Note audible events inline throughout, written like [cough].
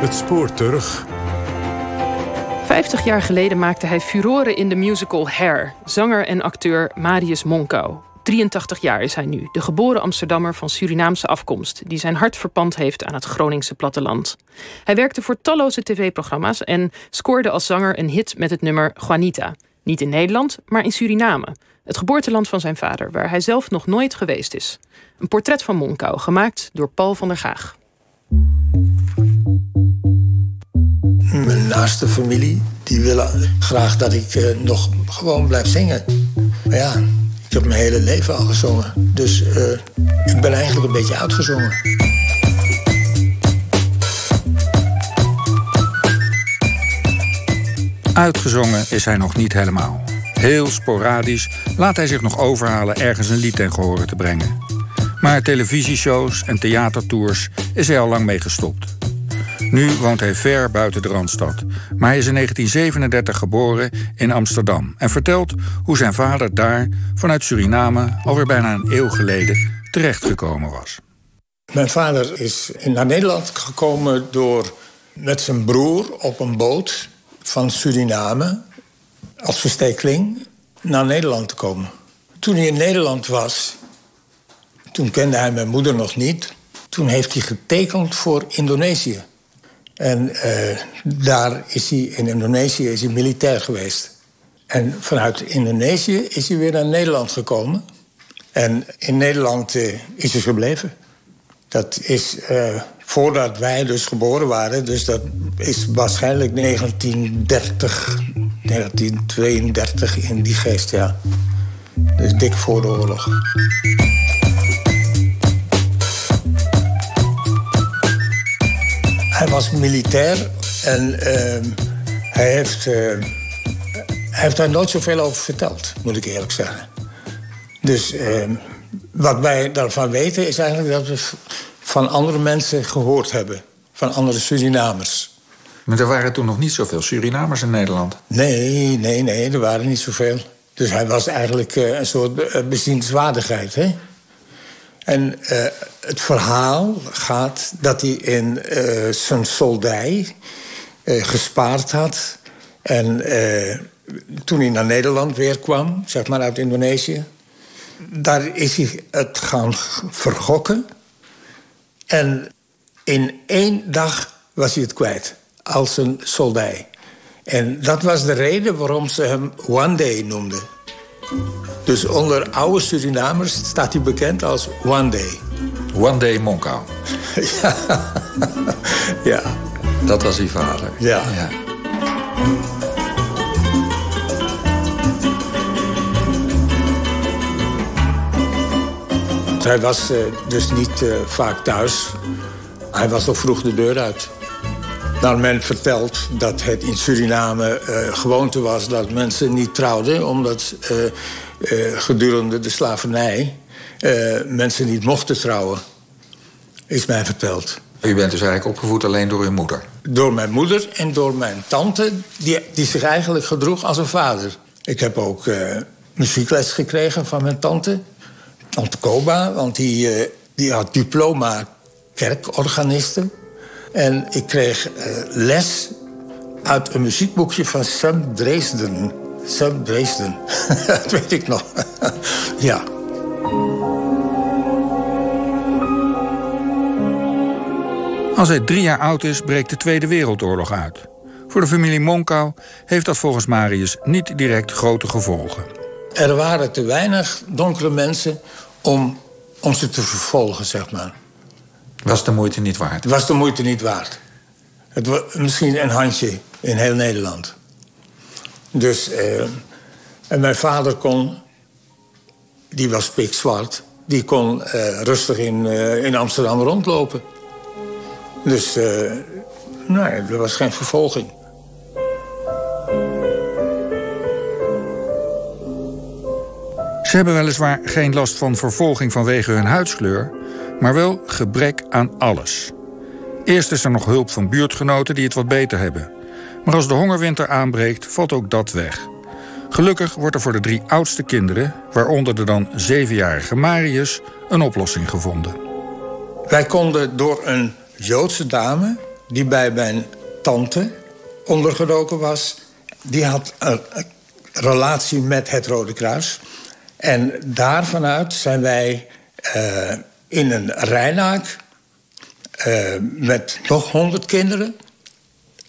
Het spoor terug. 50 jaar geleden maakte hij furoren in de musical Hair. Zanger en acteur Marius Monkau. 83 jaar is hij nu, de geboren Amsterdammer van Surinaamse afkomst, die zijn hart verpand heeft aan het Groningse platteland. Hij werkte voor talloze tv-programma's en scoorde als zanger een hit met het nummer Juanita. Niet in Nederland, maar in Suriname, het geboorteland van zijn vader, waar hij zelf nog nooit geweest is. Een portret van Monkau, gemaakt door Paul van der Gaag. Mijn naaste familie, die willen graag dat ik uh, nog gewoon blijf zingen. Maar ja, ik heb mijn hele leven al gezongen. Dus uh, ik ben eigenlijk een beetje uitgezongen. Uitgezongen is hij nog niet helemaal. Heel sporadisch laat hij zich nog overhalen ergens een lied ten gehore te brengen. Maar televisieshows en theatertours is hij al lang mee gestopt. Nu woont hij ver buiten de Randstad. Maar hij is in 1937 geboren in Amsterdam en vertelt hoe zijn vader daar vanuit Suriname alweer bijna een eeuw geleden terechtgekomen was. Mijn vader is naar Nederland gekomen door met zijn broer op een boot van Suriname als verstekeling naar Nederland te komen. Toen hij in Nederland was, toen kende hij mijn moeder nog niet. Toen heeft hij getekend voor Indonesië. En uh, daar is hij in Indonesië is hij militair geweest. En vanuit Indonesië is hij weer naar Nederland gekomen. En in Nederland uh, is hij gebleven. Dat is uh, voordat wij dus geboren waren. Dus dat is waarschijnlijk 1930, 1932 in die geest, ja. Dus dik voor de oorlog. Hij was militair en uh, hij, heeft, uh, hij heeft daar nooit zoveel over verteld, moet ik eerlijk zeggen. Dus uh, wat wij daarvan weten is eigenlijk dat we van andere mensen gehoord hebben. Van andere Surinamers. Maar er waren toen nog niet zoveel Surinamers in Nederland? Nee, nee, nee, er waren niet zoveel. Dus hij was eigenlijk uh, een soort bezienswaardigheid, hè? En uh, het verhaal gaat dat hij in uh, zijn soldij uh, gespaard had. En toen hij naar Nederland weer kwam, zeg maar uit Indonesië... daar is hij het gaan vergokken. En in één dag was hij het kwijt, als een soldij. En dat was de reden waarom ze hem One Day noemden. Dus onder oude Surinamers staat hij bekend als One Day. One Day Monkau. [laughs] ja. ja. Dat was uw vader. Ja. ja. Hij was uh, dus niet uh, vaak thuis. Hij was al vroeg de deur uit. Nou, men vertelt dat het in Suriname uh, gewoonte was dat mensen niet trouwden, omdat uh, uh, gedurende de slavernij mensen niet mochten trouwen. Is mij verteld. U bent dus eigenlijk opgevoed alleen door uw moeder? Door mijn moeder en door mijn tante, die, die zich eigenlijk gedroeg als een vader. Ik heb ook muziekles gekregen van mijn tante, tante Koba, want die, die had diploma kerkorganisten. En ik kreeg uh, les uit een muziekboekje van Sam Dresden. Sam Dresden, [laughs] dat weet ik nog. [laughs] ja. Als hij drie jaar oud is, breekt de Tweede Wereldoorlog uit. Voor de familie Monkau heeft dat volgens Marius niet direct grote gevolgen. Er waren te weinig donkere mensen om, om ze te vervolgen, zeg maar. Was de moeite niet waard? Was de moeite niet waard. Het was misschien een handje in heel Nederland. Dus, eh, en mijn vader kon, die was pikzwart, die kon eh, rustig in, uh, in Amsterdam rondlopen. Dus, uh, nee, er was geen vervolging. Ze hebben weliswaar geen last van vervolging vanwege hun huidskleur maar wel gebrek aan alles. Eerst is er nog hulp van buurtgenoten die het wat beter hebben. Maar als de hongerwinter aanbreekt, valt ook dat weg. Gelukkig wordt er voor de drie oudste kinderen, waaronder de dan zevenjarige Marius, een oplossing gevonden. Wij konden door een Joodse dame die bij mijn tante ondergedoken was... die had een relatie met het Rode Kruis. En daarvanuit zijn wij uh, in een Rijnaak... Uh, met nog honderd kinderen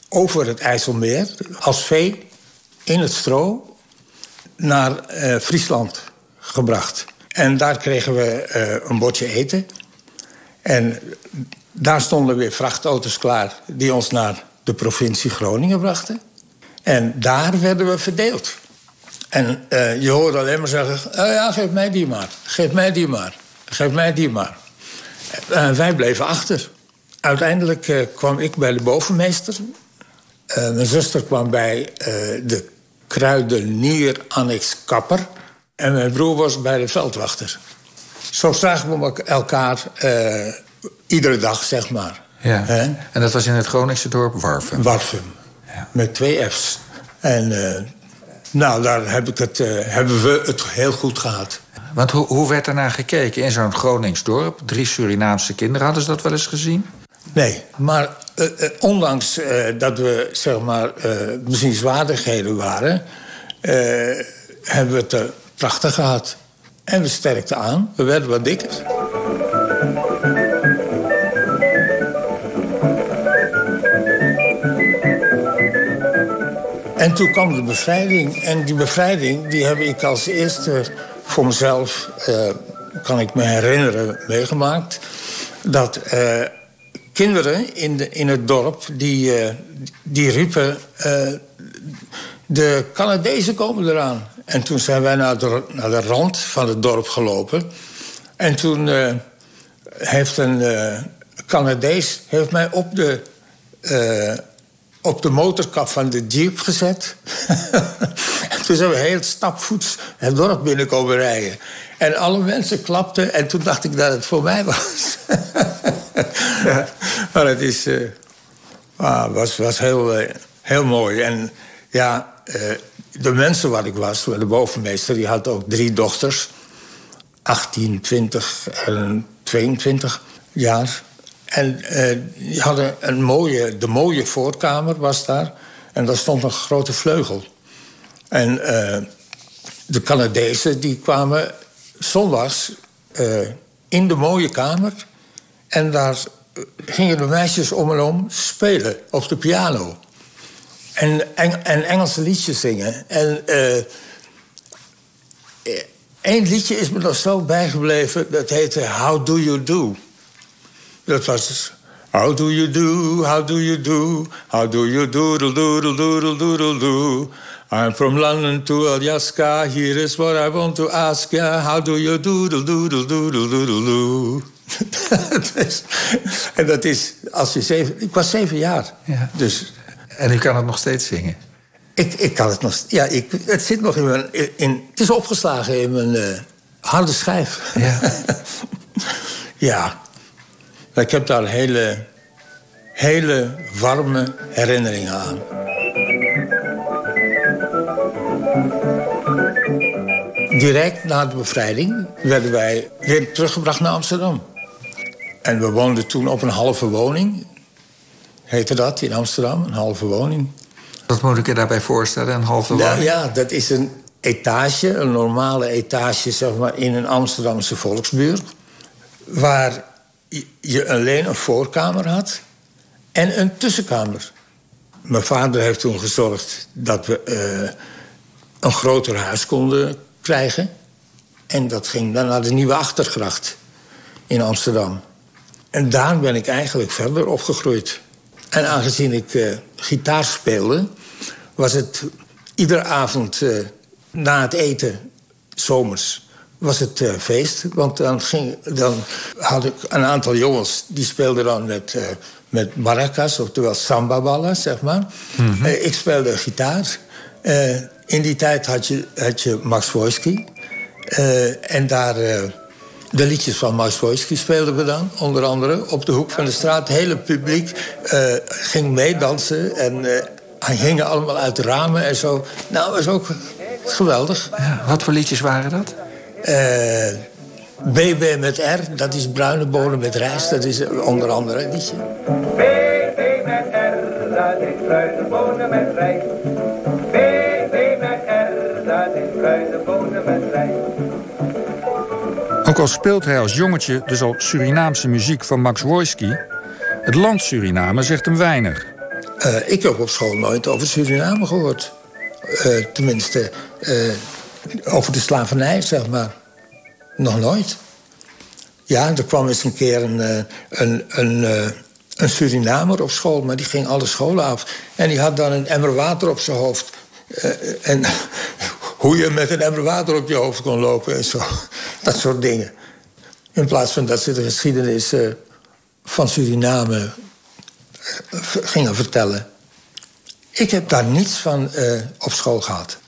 over het IJsselmeer... als vee in het stro naar uh, Friesland gebracht. En daar kregen we een bordje eten. En daar stonden weer vrachtauto's klaar... die ons naar de provincie Groningen brachten. En daar werden we verdeeld. En je hoorde alleen maar zeggen: oh ja, geef mij die maar. Geef mij die maar. Geef mij die maar. Uh, wij bleven achter. Uiteindelijk uh, kwam ik bij de bovenmeester. mijn zuster kwam bij de kruidenier Annex Kapper. En mijn broer was bij de veldwachter. Zo zagen we elkaar iedere dag, zeg maar. Ja. En dat was in het Groningse dorp Warfum? Warfum. Ja. Met twee F's. En nou, daar heb ik het, uh, hebben we het heel goed gehad. Want hoe, werd er naar gekeken in zo'n Groningsdorp? Drie Surinaamse kinderen, hadden ze dat wel eens gezien? Nee, maar uh, uh, ondanks dat we zeg maar bezienswaardigheden waren... hebben we het er prachtig gehad. En we sterkten aan, we werden wat dikker. En toen kwam de bevrijding. En die bevrijding die heb ik als eerste voor mezelf, uh, kan ik me herinneren, meegemaakt. Dat uh, kinderen in, de, in het dorp, die, uh, die riepen... de Canadezen komen eraan. En toen zijn wij naar de, naar de rand van het dorp gelopen. En toen heeft een Canadees heeft mij op de op de motorkap van de jeep gezet. [laughs] toen zijn we heel stapvoets het dorp binnenkomen rijden. En alle mensen klapten en toen dacht ik dat het voor mij was. [laughs] ja, maar het is, uh, was, was heel, uh, heel mooi. En ja, uh, de mensen waar ik was, de bovenmeester, die had ook drie dochters. 18, 20 en 22 jaar. En uh, die hadden een mooie, de mooie voorkamer was daar. En daar stond een grote vleugel. En uh, de Canadezen die kwamen zondags uh, in de mooie kamer. En daar gingen de meisjes om en om spelen op de piano. En, en, en Engelse liedjes zingen. En één liedje is me nog zo bijgebleven. Dat heette How Do You Do. Dat was dus... How do you do, how do you do, how do you doodle doodle doodle doodle do? I'm from London to Alaska, here is what I want to ask ya. How do you doodle doodle doodle doodle do? [laughs] en dat is, als je zeven... Ik was zeven jaar. Ja. Dus, en u kan het nog steeds zingen? Ik, ik kan het nog... Ja, ik, het zit nog in mijn... In, het is opgeslagen in mijn uh, harde schijf. Ja. [laughs] ja. Ik heb daar hele, hele warme herinneringen aan. Direct na de bevrijding werden wij weer teruggebracht naar Amsterdam. En we woonden toen op een halve woning. Heette dat in Amsterdam, een halve woning. Wat moet ik je daarbij voorstellen, een halve woning? Ja, dat is een etage, een normale etage zeg maar, in een Amsterdamse volksbuurt. Waar je alleen een voorkamer had en een tussenkamer. Mijn vader heeft toen gezorgd dat we uh, een groter huis konden krijgen. En dat ging dan naar de Nieuwe Achtergracht in Amsterdam. En daar ben ik eigenlijk verder opgegroeid. En aangezien ik uh, gitaar speelde, was het iedere avond uh, na het eten, zomers, was het uh, feest. Want dan, ging, dan had ik een aantal jongens die speelden dan met, uh, met maracas, oftewel samba-ballen, zeg maar. Mm -hmm. uh, ik speelde gitaar. in die tijd had je, had je Max Wojski. en daar de liedjes van Max Wojski speelden we dan, onder andere, op de hoek van de straat. Het hele publiek ging meedansen en gingen allemaal uit de ramen en zo. Nou, dat was ook geweldig. Ja, wat voor liedjes waren dat? Uh, BB met R, dat is bruine bonen met rijst. Dat is onder andere een liedje. BB met dat is kruidenbonen met rijst. BB met R, dat is kruidenbonen met rijst. Ook al speelt hij als jongetje dus al Surinaamse muziek van Max Wojski... het land Suriname zegt hem weinig. Uh, ik heb op school nooit over Suriname gehoord. Uh, tenminste, uh, over de slavernij, zeg maar. Nog nooit. Ja, er kwam eens een keer een, een, een, een Surinamer op school... maar die ging alle scholen af. En die had dan een emmer water op zijn hoofd. en [laughs] hoe je met een emmer water op je hoofd kon lopen en zo. [laughs] Dat soort dingen. In plaats van dat ze de geschiedenis van Suriname gingen vertellen. Ik heb daar niets van op school gehad.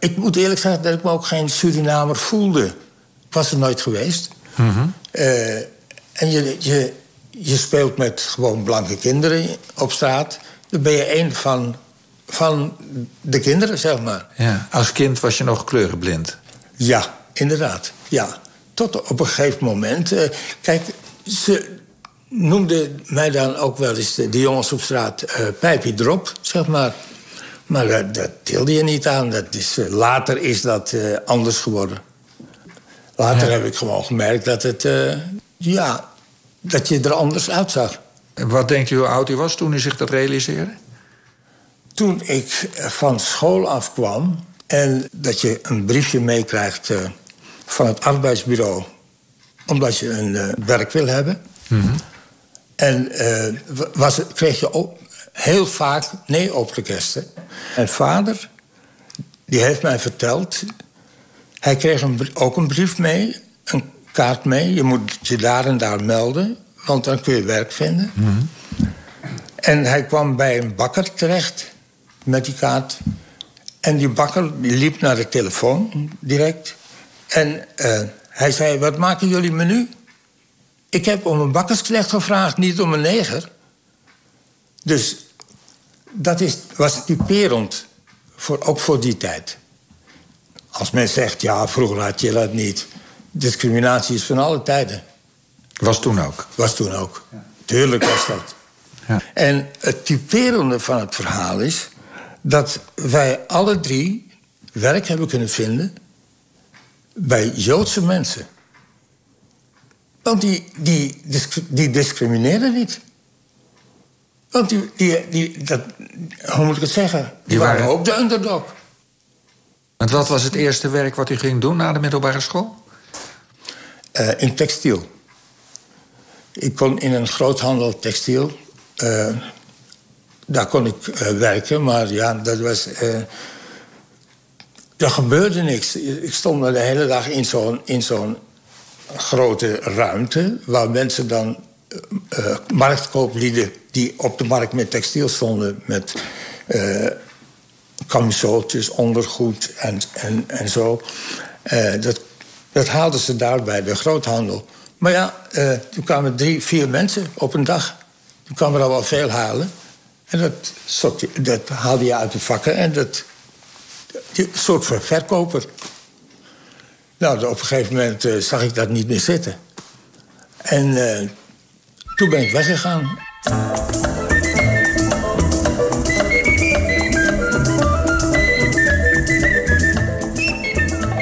Ik moet eerlijk zeggen dat ik me ook geen Surinamer voelde. Ik was er nooit geweest. Mm -hmm. uh, en je, je, je speelt met gewoon blanke kinderen op straat. Dan ben je een van, van de kinderen, zeg maar. Ja, als kind was je nog kleurenblind? Ja, inderdaad. Ja. Tot op een gegeven moment. Uh, kijk, ze, noemde mij dan ook wel eens de, de jongens op straat uh, pijpje drop, zeg maar. Maar uh, dat tilde je niet aan. Dat is, uh, later is dat anders geworden. Later ja. heb ik gewoon gemerkt dat het, ja, dat je er anders uitzag. En wat denkt u hoe oud u was toen u zich dat realiseerde? Toen ik van school afkwam en dat je een briefje meekrijgt van het arbeidsbureau, omdat je een werk wil hebben. Mm -hmm. En uh, was, kreeg je ook heel vaak nee-oprekesten. En vader, die heeft mij verteld... hij kreeg een, ook een brief mee, een kaart mee. Je moet je daar en daar melden, want dan kun je werk vinden. Mm -hmm. En hij kwam bij een bakker terecht met die kaart. En die bakker die liep naar de telefoon direct. En uh, hij zei, wat maken jullie menu? Ik heb om een bakkersknecht gevraagd, niet om een neger. Dus dat is, was typerend, voor, ook voor die tijd. Als men zegt, ja, vroeger had je dat niet. Discriminatie is van alle tijden. Was toen ook? Was toen ook. Ja. Tuurlijk was dat. Ja. En het typerende van het verhaal is... dat wij alle drie werk hebben kunnen vinden... bij Joodse mensen... Want die, die, die discrimineerden niet. Want die, die, die dat, hoe moet ik het zeggen? Die, waren, ook de underdog. En wat was het eerste werk wat u ging doen na de middelbare school? Uh, in textiel. Ik kon in een groothandel textiel. Uh, daar kon ik uh, werken, maar ja, dat was. er gebeurde niks. Ik stond de hele dag in zo'n zo'n grote ruimte waar mensen dan uh, marktkooplieden die op de markt met textiel stonden, met uh, ondergoed en, en, en zo. Uh, dat, dat haalden ze daar bij de groothandel. Maar ja, toen kwamen drie, vier mensen op een dag. Toen kwam er al wel veel halen. En dat, dat haalde je uit de vakken en dat. Een soort van verkoper. Nou, op een gegeven moment zag ik dat niet meer zitten. En toen ben ik weggegaan.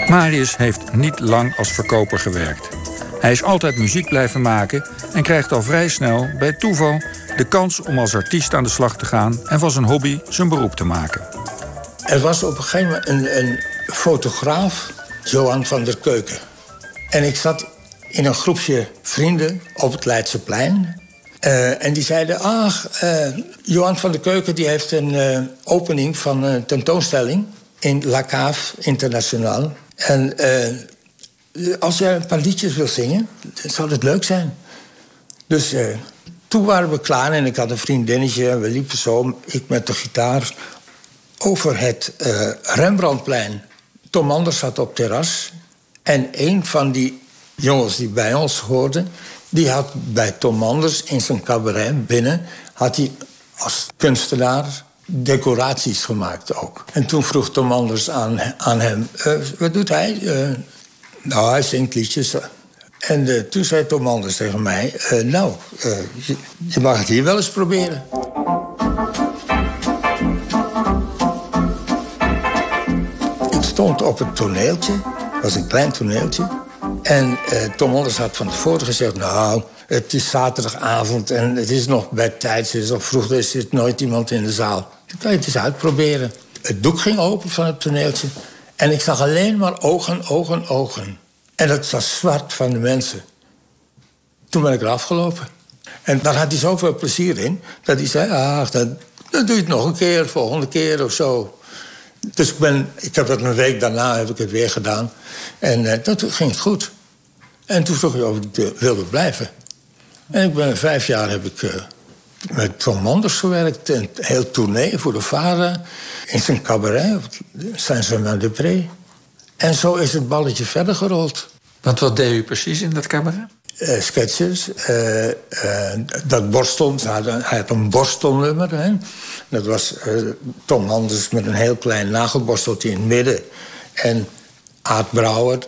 Marius heeft niet lang als verkoper gewerkt. Hij is altijd muziek blijven maken en krijgt al vrij snel, bij toeval, de kans om als artiest aan de slag te gaan en van zijn hobby zijn beroep te maken. Er was op een gegeven moment een, een fotograaf Johan van der Keuken. En ik zat in een groepje vrienden op het Leidseplein. Uh, en die zeiden, ach, uh, Johan van der Keuken die heeft een uh, opening van een tentoonstelling... in La Cave Internationaal. En als jij een paar liedjes wil zingen, dan zou het leuk zijn. Dus toen waren we klaar en ik had een vriendinnetje... en we liepen zo, ik met de gitaar, over het Rembrandtplein... Tom Anders zat op terras. En een van die jongens die bij ons hoorden... die had bij Tom Anders in zijn cabaret binnen... had hij als kunstenaar decoraties gemaakt ook. En toen vroeg Tom Anders aan, aan hem, uh, wat doet hij? Eh, nou, hij zingt liedjes. En eh, toen zei Tom Anders tegen mij, nou, je, je mag het hier wel eens proberen. Ik stond op het toneeltje, het was een klein toneeltje... En eh, Tom Anders had van tevoren gezegd... nou, het is zaterdagavond en het is nog bij tijd. Het is nog vroeg, er zit nooit iemand in de zaal. Dan kan het eens uitproberen. Het doek ging open van het toneeltje. En ik zag alleen maar ogen, ogen, ogen. En het was zwart van de mensen. Toen ben ik er afgelopen. En daar had hij zoveel plezier in... dat hij zei, ach, dan, dan doe je het nog een keer, volgende keer of zo. Dus ik, ben, ik heb dat een week daarna heb ik het weer gedaan. En uh, dat ging goed. En toen vroeg hij of ik wilde blijven. En ik ben vijf jaar heb ik uh, met Tom Manders gewerkt. Een heel tournee voor de vader. In zijn cabaret, Saint-Germain-de-Pré. En zo is het balletje verder gerold. Want wat deed u precies in dat cabaret? Uh, sketches. Uh, uh, dat borstel, hij had, een, hij had een borstelnummer. Hè. Dat was Tom Manders met een heel klein nagelborsteltje in het midden. En Aad Brouwer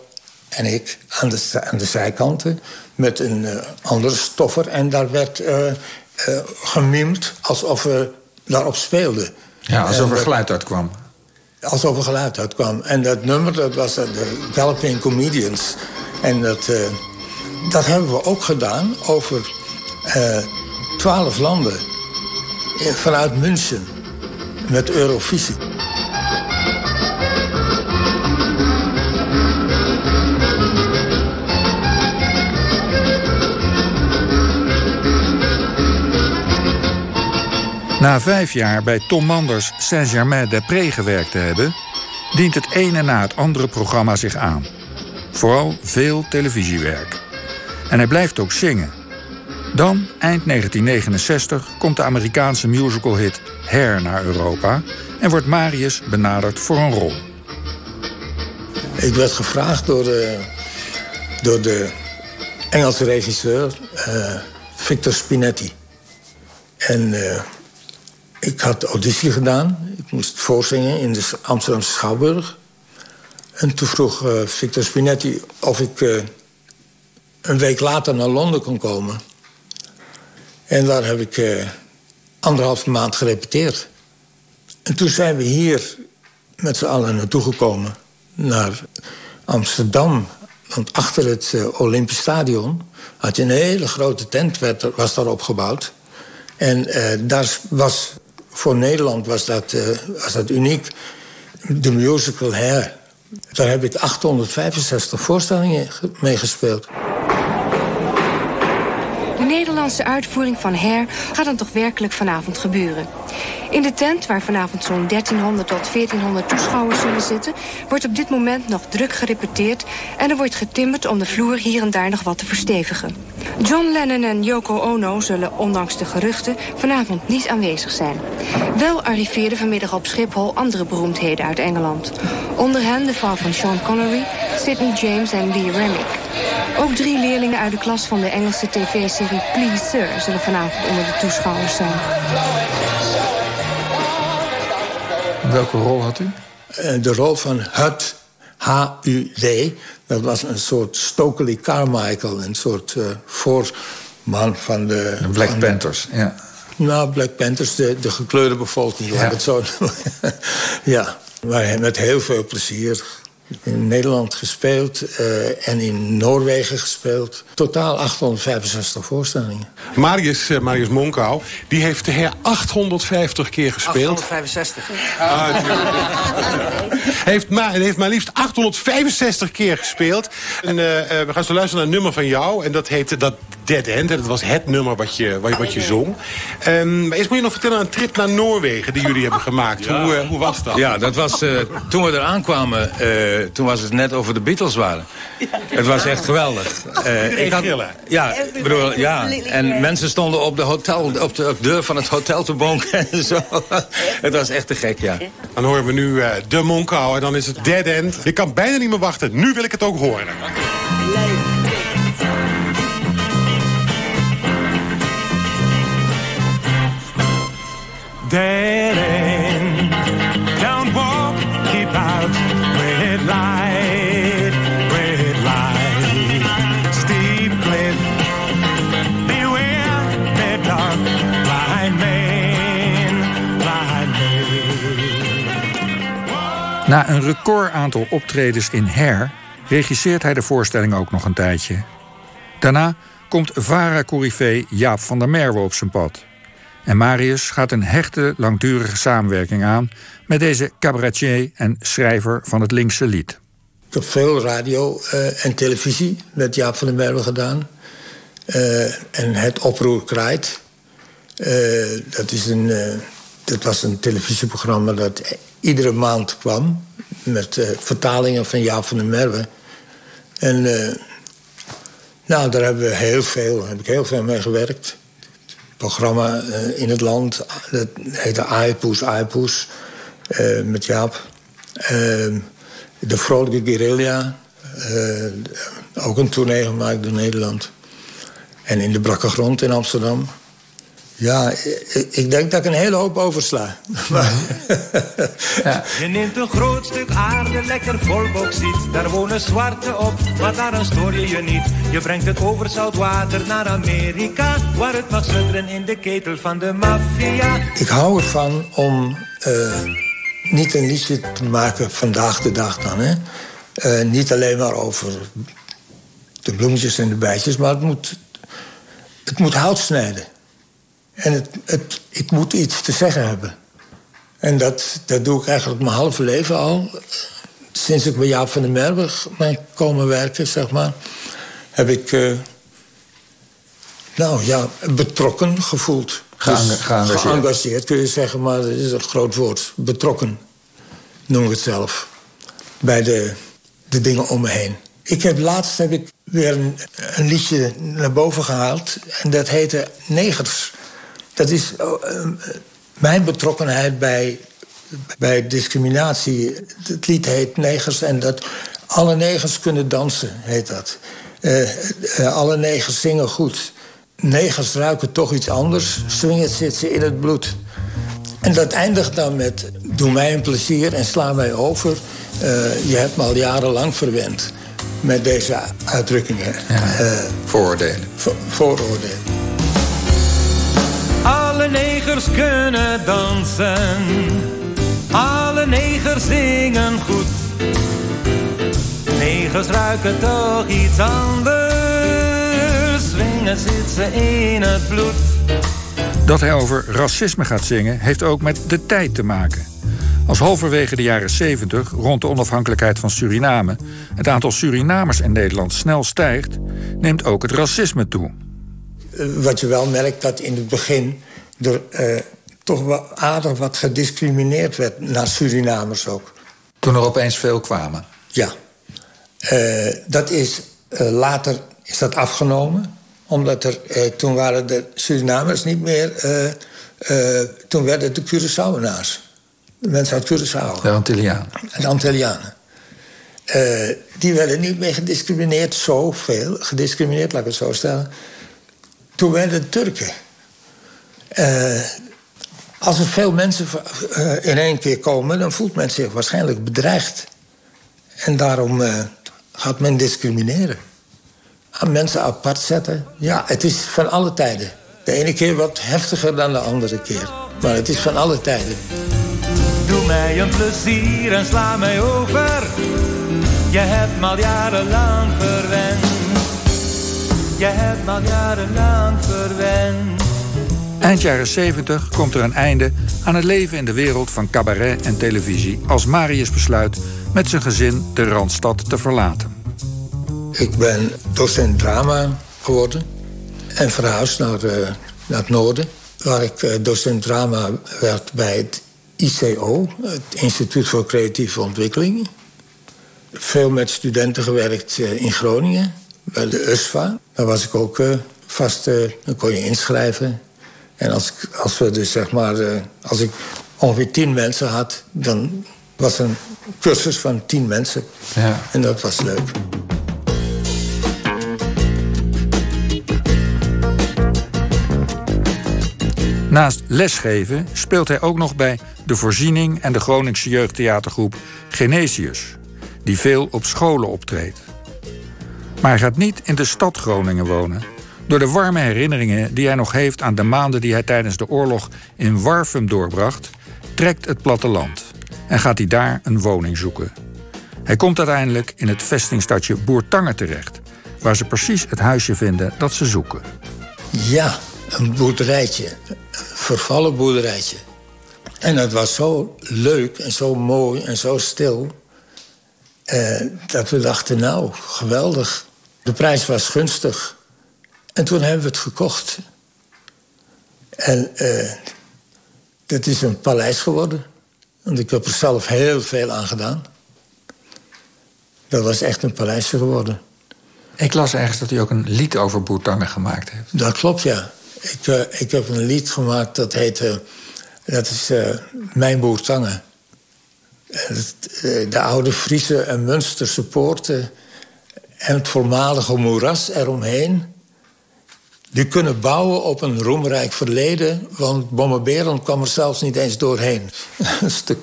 en ik aan de, aan de zijkanten met een andere stoffer. En daar werd gemimd alsof we daarop speelden. Ja, alsof er geluid uitkwam. Alsof er geluid uitkwam. En dat nummer, dat was de Galloping Comedians. En dat, dat hebben we ook gedaan over twaalf uh, landen. Vanuit München. Met Eurovisie. Na vijf jaar bij Tom Manders Saint-Germain-des-Prés gewerkt te hebben... dient het ene na het andere programma zich aan. Vooral veel televisiewerk. En hij blijft ook zingen. Dan, eind 1969, komt de Amerikaanse musicalhit Hair naar Europa... en wordt Marius benaderd voor een rol. Ik werd gevraagd door de, door de Engelse regisseur uh, Victor Spinetti. En... Uh, ik had auditie gedaan. Ik moest voorzingen in de Amsterdamse Schouwburg. En toen vroeg uh, Victor Spinetti of ik een week later naar Londen kon komen. En daar heb ik uh, anderhalve maand gerepeteerd. En toen zijn we hier met z'n allen naartoe gekomen. Naar Amsterdam. Want achter het Olympisch Stadion had je een hele grote tent, was daar opgebouwd. En daar was voor Nederland was dat, was dat uniek. De musical Hair. Daar heb ik 865 voorstellingen mee gespeeld. De Nederlandse uitvoering van Hair gaat dan toch werkelijk vanavond gebeuren. In de tent, waar vanavond zo'n 1300 tot 1400 toeschouwers zullen zitten... wordt op dit moment nog druk gerepeteerd... en er wordt getimmerd om de vloer hier en daar nog wat te verstevigen. John Lennon en Yoko Ono zullen, ondanks de geruchten... vanavond niet aanwezig zijn. Wel arriveerden vanmiddag op Schiphol andere beroemdheden uit Engeland. Onder hen de vrouw van Sean Connery, Sidney James en Lee Remick. Ook drie leerlingen uit de klas van de Engelse tv-serie Please Sir... zullen vanavond onder de toeschouwers zijn. Welke rol had u? De rol van Hud, H-U-D. Dat was een soort Stokely Carmichael. Een soort uh, voorman van de... De Black van Panthers, de, ja. Nou, Black Panthers, de, de gekleurde bevolking, ja. het zo [laughs] Ja, maar met heel veel plezier in Nederland gespeeld uh, en in Noorwegen gespeeld. Totaal 865 voorstellingen. Marius, uh, Marius Monkau, die heeft de her 850 keer gespeeld. 865. Ah, heeft, maar, heeft maar liefst 865 keer gespeeld. En uh, we gaan zo luisteren naar een nummer van jou. En dat heette dat Dead End. Dat was het nummer wat je, wat, wat je zong. Um, maar eerst moet je nog vertellen aan een trip naar Noorwegen die jullie hebben gemaakt. Ja. Hoe, hoe was dat? Ja, dat was toen we eraan kwamen toen was het net over de Beatles waren. Ja. Het was echt geweldig. [laughs] Uh, ik had, ja, bedoel, ja, en mensen stonden op de, hotel, op de, op de deur van het hotel te bonken en zo. [laughs] Het was echt te gek, ja. Dan horen we nu uh, de Monkau en dan is het Dead End. Ik kan bijna niet meer wachten. Nu wil ik het ook horen. Dead end, don't walk, keep out, red light, red light, steep cliff, beware the dark, blind man, blind man. Na een record aantal optredens in Her regisseert hij de voorstelling ook nog een tijdje. Daarna komt VARA-corrivee Jaap van der Merwe op zijn pad. En Marius gaat een hechte, langdurige samenwerking aan met deze cabaretier en schrijver van het linkse lied. Ik heb veel radio eh, en televisie met Jaap van der Merwe gedaan. Eh, en het Oproer Kraait. Eh, dat, is een, dat was een televisieprogramma dat iedere maand kwam. Met vertalingen van Jaap van der Merwe. En nou, daar hebben we heel veel, heb ik heel veel mee gewerkt. Programma in het land, dat heette Aipoes, Aipoes. met Jaap. Ehm, de Vrolijke Guerrilla. Uh, ook een tournee gemaakt door Nederland. En in de Brakke Grond in Amsterdam. Ja, ik, ik denk dat ik een hele hoop oversla. ja. Je neemt een groot stuk aarde, lekker vol bauxiet. Daar wonen zwarte op, maar daar stoor je je niet. Je brengt het over zout water naar Amerika... waar het mag sudderen in de ketel van de maffia. Ik hou ervan om... Uh, niet een liedje te maken vandaag de dag dan. Hè? Uh, niet alleen maar over de bloemetjes en de bijtjes, maar het moet, het moet hout snijden. En het, het, ik moet iets te zeggen hebben. En dat, dat doe ik eigenlijk mijn halve leven al. Sinds ik bij Jaap van der Merwe ben komen werken, zeg maar... heb ik, uh, nou ja, betrokken gevoeld. Dus geëngageerd. geëngageerd kun je zeggen, maar dat is een groot woord. Betrokken, noem ik het zelf. Bij de, de dingen om me heen. Ik heb laatst heb ik weer een, een liedje naar boven gehaald. En dat heette Negers. Dat is uh, mijn betrokkenheid bij, bij discriminatie. Het lied heet Negers en dat alle negers kunnen dansen, heet dat. Uh, uh, alle negers zingen goed negers ruiken toch iets anders. Swingend zit ze in het bloed. En dat eindigt dan met... doe mij een plezier en sla mij over. Uh, je hebt me al jarenlang verwend met deze uitdrukkingen. Ja, vooroordelen. Vo vooroordelen. Alle negers kunnen dansen. Alle negers zingen goed. Negers ruiken toch iets anders zit ze in het bloed. Dat hij over racisme gaat zingen, heeft ook met de tijd te maken. Als halverwege de jaren 70, rond de onafhankelijkheid van Suriname, het aantal Surinamers in Nederland snel stijgt, neemt ook het racisme toe. Eh, wat je wel merkt dat in het begin er uh, toch wel aardig wat gediscrimineerd werd naar Surinamers ook. Toen er opeens veel kwamen? Ja. Uh, dat is, later is dat afgenomen omdat er, eh, toen waren de Surinamers niet meer... Eh, eh, toen werden de Curaçaoenaars. De mensen uit Curaçao. De Antillianen. De Antillianen. Uh, die werden niet meer gediscrimineerd, zoveel gediscrimineerd, laat ik het zo stellen. Toen werden de Turken. Uh, als er veel mensen uh, in één keer komen, dan voelt men zich waarschijnlijk bedreigd. En daarom gaat men discrimineren aan mensen apart zetten. Ja, het is van alle tijden. De ene keer wat heftiger dan de andere keer. Maar het is van alle tijden. Doe mij een plezier en sla mij over. Je hebt me al jarenlang verwend. Je hebt me al jarenlang verwend. Eind jaren 70 komt er een einde aan het leven in de wereld van cabaret en televisie... als Marius besluit met zijn gezin de Randstad te verlaten. Ik ben docent drama geworden en verhuisd naar, uh, naar het noorden. Waar ik uh, docent drama werd bij het ICO, het Instituut voor Creatieve Ontwikkeling. Veel met studenten gewerkt uh, in Groningen, bij de USFA. Daar was ik ook vast, dan kon je inschrijven. En als, als we dus zeg maar, als ik ongeveer tien mensen had, dan was een cursus van tien mensen. Ja. En dat was leuk. Naast lesgeven speelt hij ook nog bij de Voorziening en de Groningse jeugdtheatergroep Genesius, die veel op scholen optreedt. Maar hij gaat niet in de stad Groningen wonen. Door de warme herinneringen die hij nog heeft aan de maanden die hij tijdens de oorlog in Warfum doorbracht, trekt het platteland. en gaat hij daar een woning zoeken. Hij komt uiteindelijk in het vestingstadje Boertangen terecht, waar ze precies het huisje vinden dat ze zoeken. Ja, een boerderijtje. Een vervallen boerderijtje. En het was zo leuk en zo mooi en zo stil. Eh, dat we dachten, nou, geweldig. De prijs was gunstig. En toen hebben we het gekocht. En uh, dit is een paleis geworden. Want ik heb er zelf heel veel aan gedaan. Dat was echt een paleis geworden. Ik las ergens dat u ook een lied over Boertangen gemaakt heeft. Dat klopt, ja. Ik, uh, ik heb een lied gemaakt dat heette... Dat is uh, Mijn Boertangen. De oude Friese en Münsterse poorten... en het voormalige moeras eromheen... die kunnen bouwen op een roemrijk verleden... want Bommeberen kwam er zelfs niet eens doorheen. [laughs] een stuk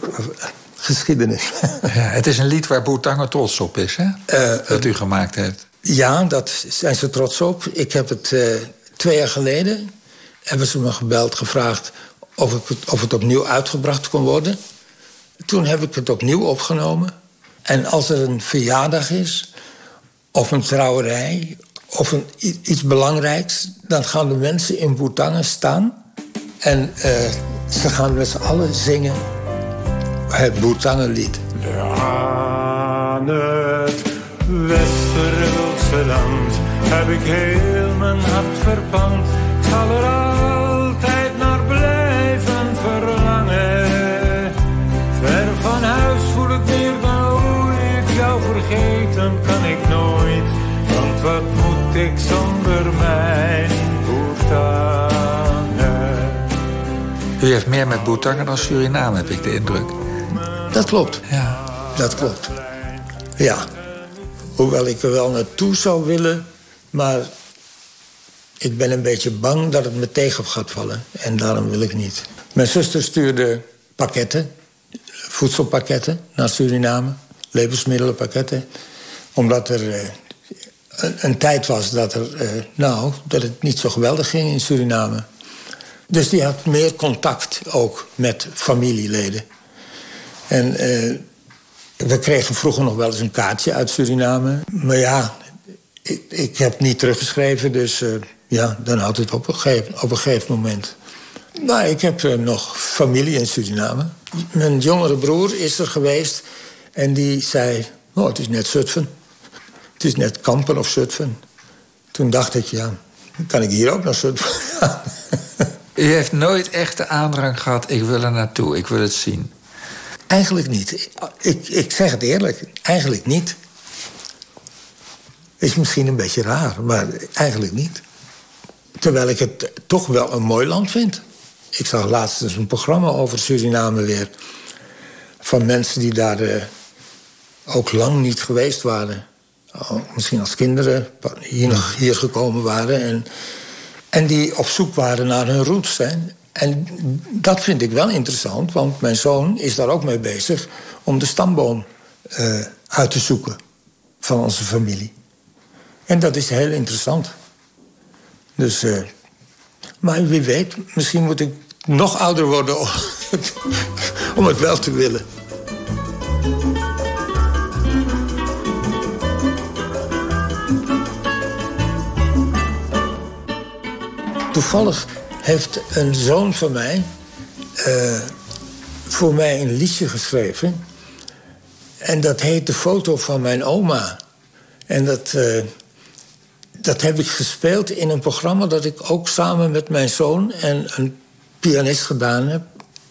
geschiedenis. [laughs] ja, het is een lied waar Boertangen trots op is, hè? Uh, dat u gemaakt heeft. Ja, dat zijn ze trots op. Ik heb het uh, twee jaar geleden... hebben ze me gebeld, gevraagd... Of, ik het, of het opnieuw uitgebracht kon worden. Toen heb ik het opnieuw opgenomen. En als er een verjaardag is... of een trouwerij... of een, iets belangrijks... dan gaan de mensen in Boertangen staan... en uh, ze gaan met z'n allen zingen... het Boertangenlied. Aan het Westerwildse land heb ik heel mijn hart verpand. Mijn Boertangen? U heeft meer met Boertangen dan Suriname, heb ik de indruk. Dat klopt. Ja. Dat klopt. Ja. Hoewel ik er wel naartoe zou willen, maar ik ben een beetje bang dat het me tegen gaat vallen. En daarom wil ik niet. Mijn zuster stuurde pakketten, voedselpakketten naar Suriname, levensmiddelenpakketten. Omdat er uh, een, tijd was dat, er, uh, nou, dat het niet zo geweldig ging in Suriname. Dus die had meer contact ook met familieleden. En uh, we kregen vroeger nog wel eens een kaartje uit Suriname. Maar ja, ik, ik heb niet teruggeschreven, dus uh, ja, dan houdt het op een gegeven, moment. Maar ik heb nog familie in Suriname. Mijn jongere broer is er geweest en die zei... Oh, het is net Zutphen. Het is net Kampen of Zutphen. Toen dacht ik, ja, kan ik hier ook naar Zutphen gaan? [laughs] U heeft nooit echt de aandrang gehad, ik wil er naartoe, ik wil het zien. Eigenlijk niet. Ik, ik zeg het eerlijk, eigenlijk niet. Is misschien een beetje raar, maar eigenlijk niet. Terwijl ik het toch wel een mooi land vind. Ik zag laatst eens een programma over Suriname weer. Van mensen die daar uh, ook lang niet geweest waren. Oh, misschien als kinderen hier, nog, hier gekomen waren. En, en die op zoek waren naar hun roots. Hè. En dat vind ik wel interessant, want mijn zoon is daar ook mee bezig om de stamboom uh, uit te zoeken van onze familie. En dat is heel interessant. Dus, uh, maar wie weet, misschien moet ik nog ouder worden om [laughs] het wel te willen. Toevallig heeft een zoon van mij uh, voor mij een liedje geschreven. En dat heet De foto van mijn oma. En dat, uh, dat heb ik gespeeld in een programma dat ik ook samen met mijn zoon en een pianist gedaan heb.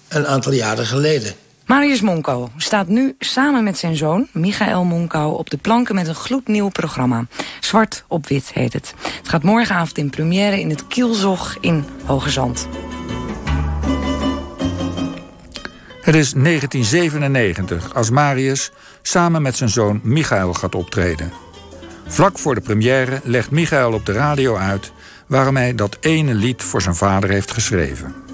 Een aantal jaren geleden. Marius Monko staat nu samen met zijn zoon, Michael Monko... op de planken met een gloednieuw programma. Zwart op wit heet het. Het gaat morgenavond in première in het Kielzog in Hoge Zand. Het is 1997 als Marius samen met zijn zoon Michael gaat optreden. Vlak voor de première legt Michael op de radio uit... waarom hij dat ene lied voor zijn vader heeft geschreven.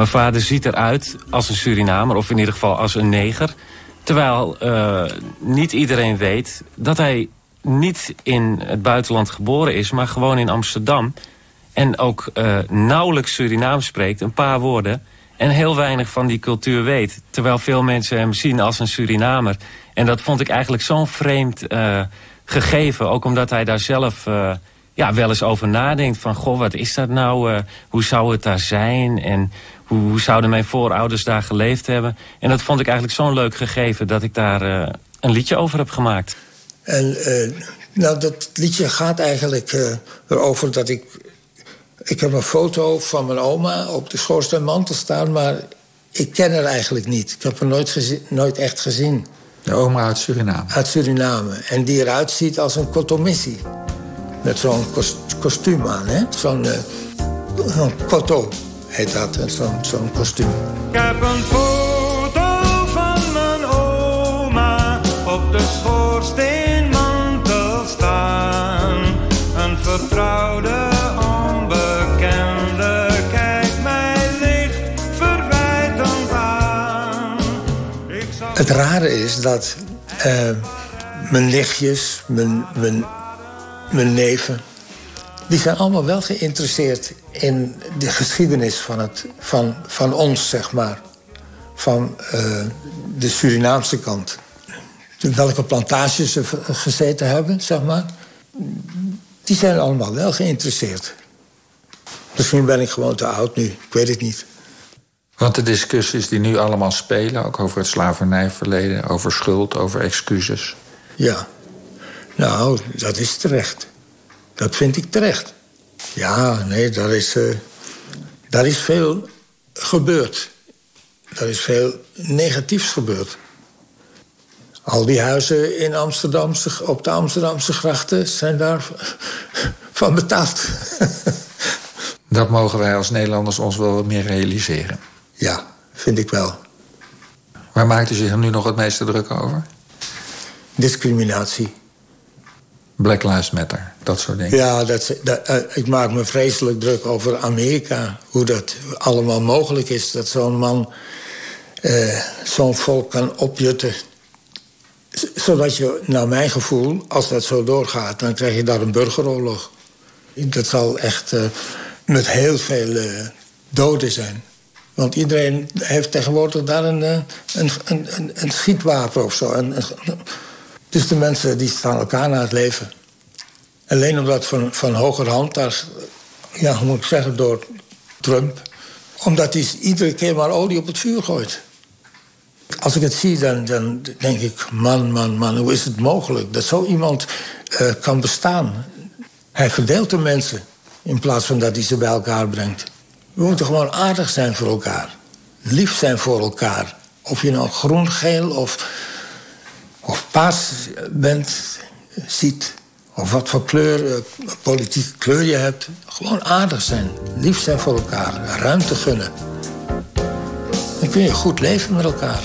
Mijn vader ziet eruit als een Surinamer, of in ieder geval als een neger. Terwijl uh, niet iedereen weet dat hij niet in het buitenland geboren is... maar gewoon in Amsterdam. En ook uh, nauwelijks Surinaams spreekt, een paar woorden. en heel weinig van die cultuur weet. Terwijl veel mensen hem zien als een Surinamer. En dat vond ik eigenlijk zo'n vreemd uh, gegeven. Ook omdat hij daar zelf ja, wel eens over nadenkt. Van, goh, wat is dat nou? Hoe zou het daar zijn? En hoe, hoe, zouden mijn voorouders daar geleefd hebben? En dat vond ik eigenlijk zo'n leuk gegeven... dat ik daar een liedje over heb gemaakt. En nou, dat liedje gaat eigenlijk erover dat ik ik heb een foto van mijn oma op de schoorsteenmantel staan, maar ik ken haar eigenlijk niet. Ik heb haar nooit, nooit echt gezien. De oma uit Suriname? Uit Suriname. En die eruit ziet als een kotomissie. Met zo'n kostuum aan, hè? Zo'n uh, koto heet dat, zo'n zo'n kostuum. Ik heb een foto van mijn oma op de schoorsteenmantel staan. Een vertrouwde Het rare is dat uh, mijn nichtjes, mijn, mijn, mijn neven... die zijn allemaal wel geïnteresseerd in de geschiedenis van, het, van, van ons, zeg maar. Van uh, de Surinaamse kant. Welke plantages ze gezeten hebben, zeg maar. Die zijn allemaal wel geïnteresseerd. Misschien ben ik gewoon te oud nu, ik weet het niet. Want de discussies die nu allemaal spelen, ook over het slavernijverleden, over schuld, over excuses. Ja, nou, dat is terecht. Dat vind ik terecht. Ja, nee, daar is, uh, daar is veel gebeurd. Er is veel negatiefs gebeurd. Al die huizen in Amsterdam, op de Amsterdamse grachten zijn daar [laughs] van betaald. [laughs] Dat mogen wij als Nederlanders ons wel wat meer realiseren. Ja, vind ik wel. Waar maakt u zich nu nog het meeste druk over? Discriminatie. Black Lives Matter, dat soort dingen. Ja, dat, dat uh, ik maak me vreselijk druk over Amerika. Hoe dat allemaal mogelijk is. Dat zo'n man uh, zo'n volk kan opjutten. Zodat je, naar mijn gevoel, als dat zo doorgaat... dan krijg je daar een burgeroorlog. Dat zal echt uh, met heel veel doden zijn. Want iedereen heeft tegenwoordig daar een, een, een, een, een schietwapen of zo. Dus de mensen die staan elkaar naar het leven. Alleen omdat van, van hogerhand, daar, ja, moet ik zeggen, door Trump... omdat hij iedere keer maar olie op het vuur gooit. Als ik het zie, dan, dan denk ik... man, man, man, hoe is het mogelijk dat zo iemand uh, kan bestaan? Hij verdeelt de mensen in plaats van dat hij ze bij elkaar brengt. We moeten gewoon aardig zijn voor elkaar. Lief zijn voor elkaar. Of je nou groen, geel of paars bent, ziet. Of wat voor kleur, uh, politieke kleur je hebt. Gewoon aardig zijn. Lief zijn voor elkaar. Ruimte gunnen. Dan kun je goed leven met elkaar.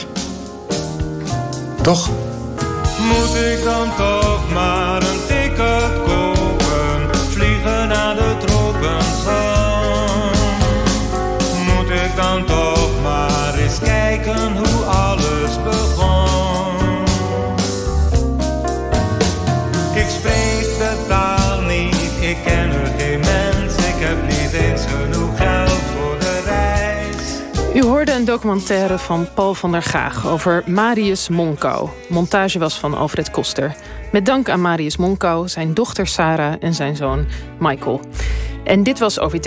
Toch? Moet ik dan toch maar hoorde een documentaire van Paul van der Gaag over Marius Monkou. Montage was van Alfred Koster. Met dank aan Marius Monkou, zijn dochter Sarah en zijn zoon Michael. En dit was OVT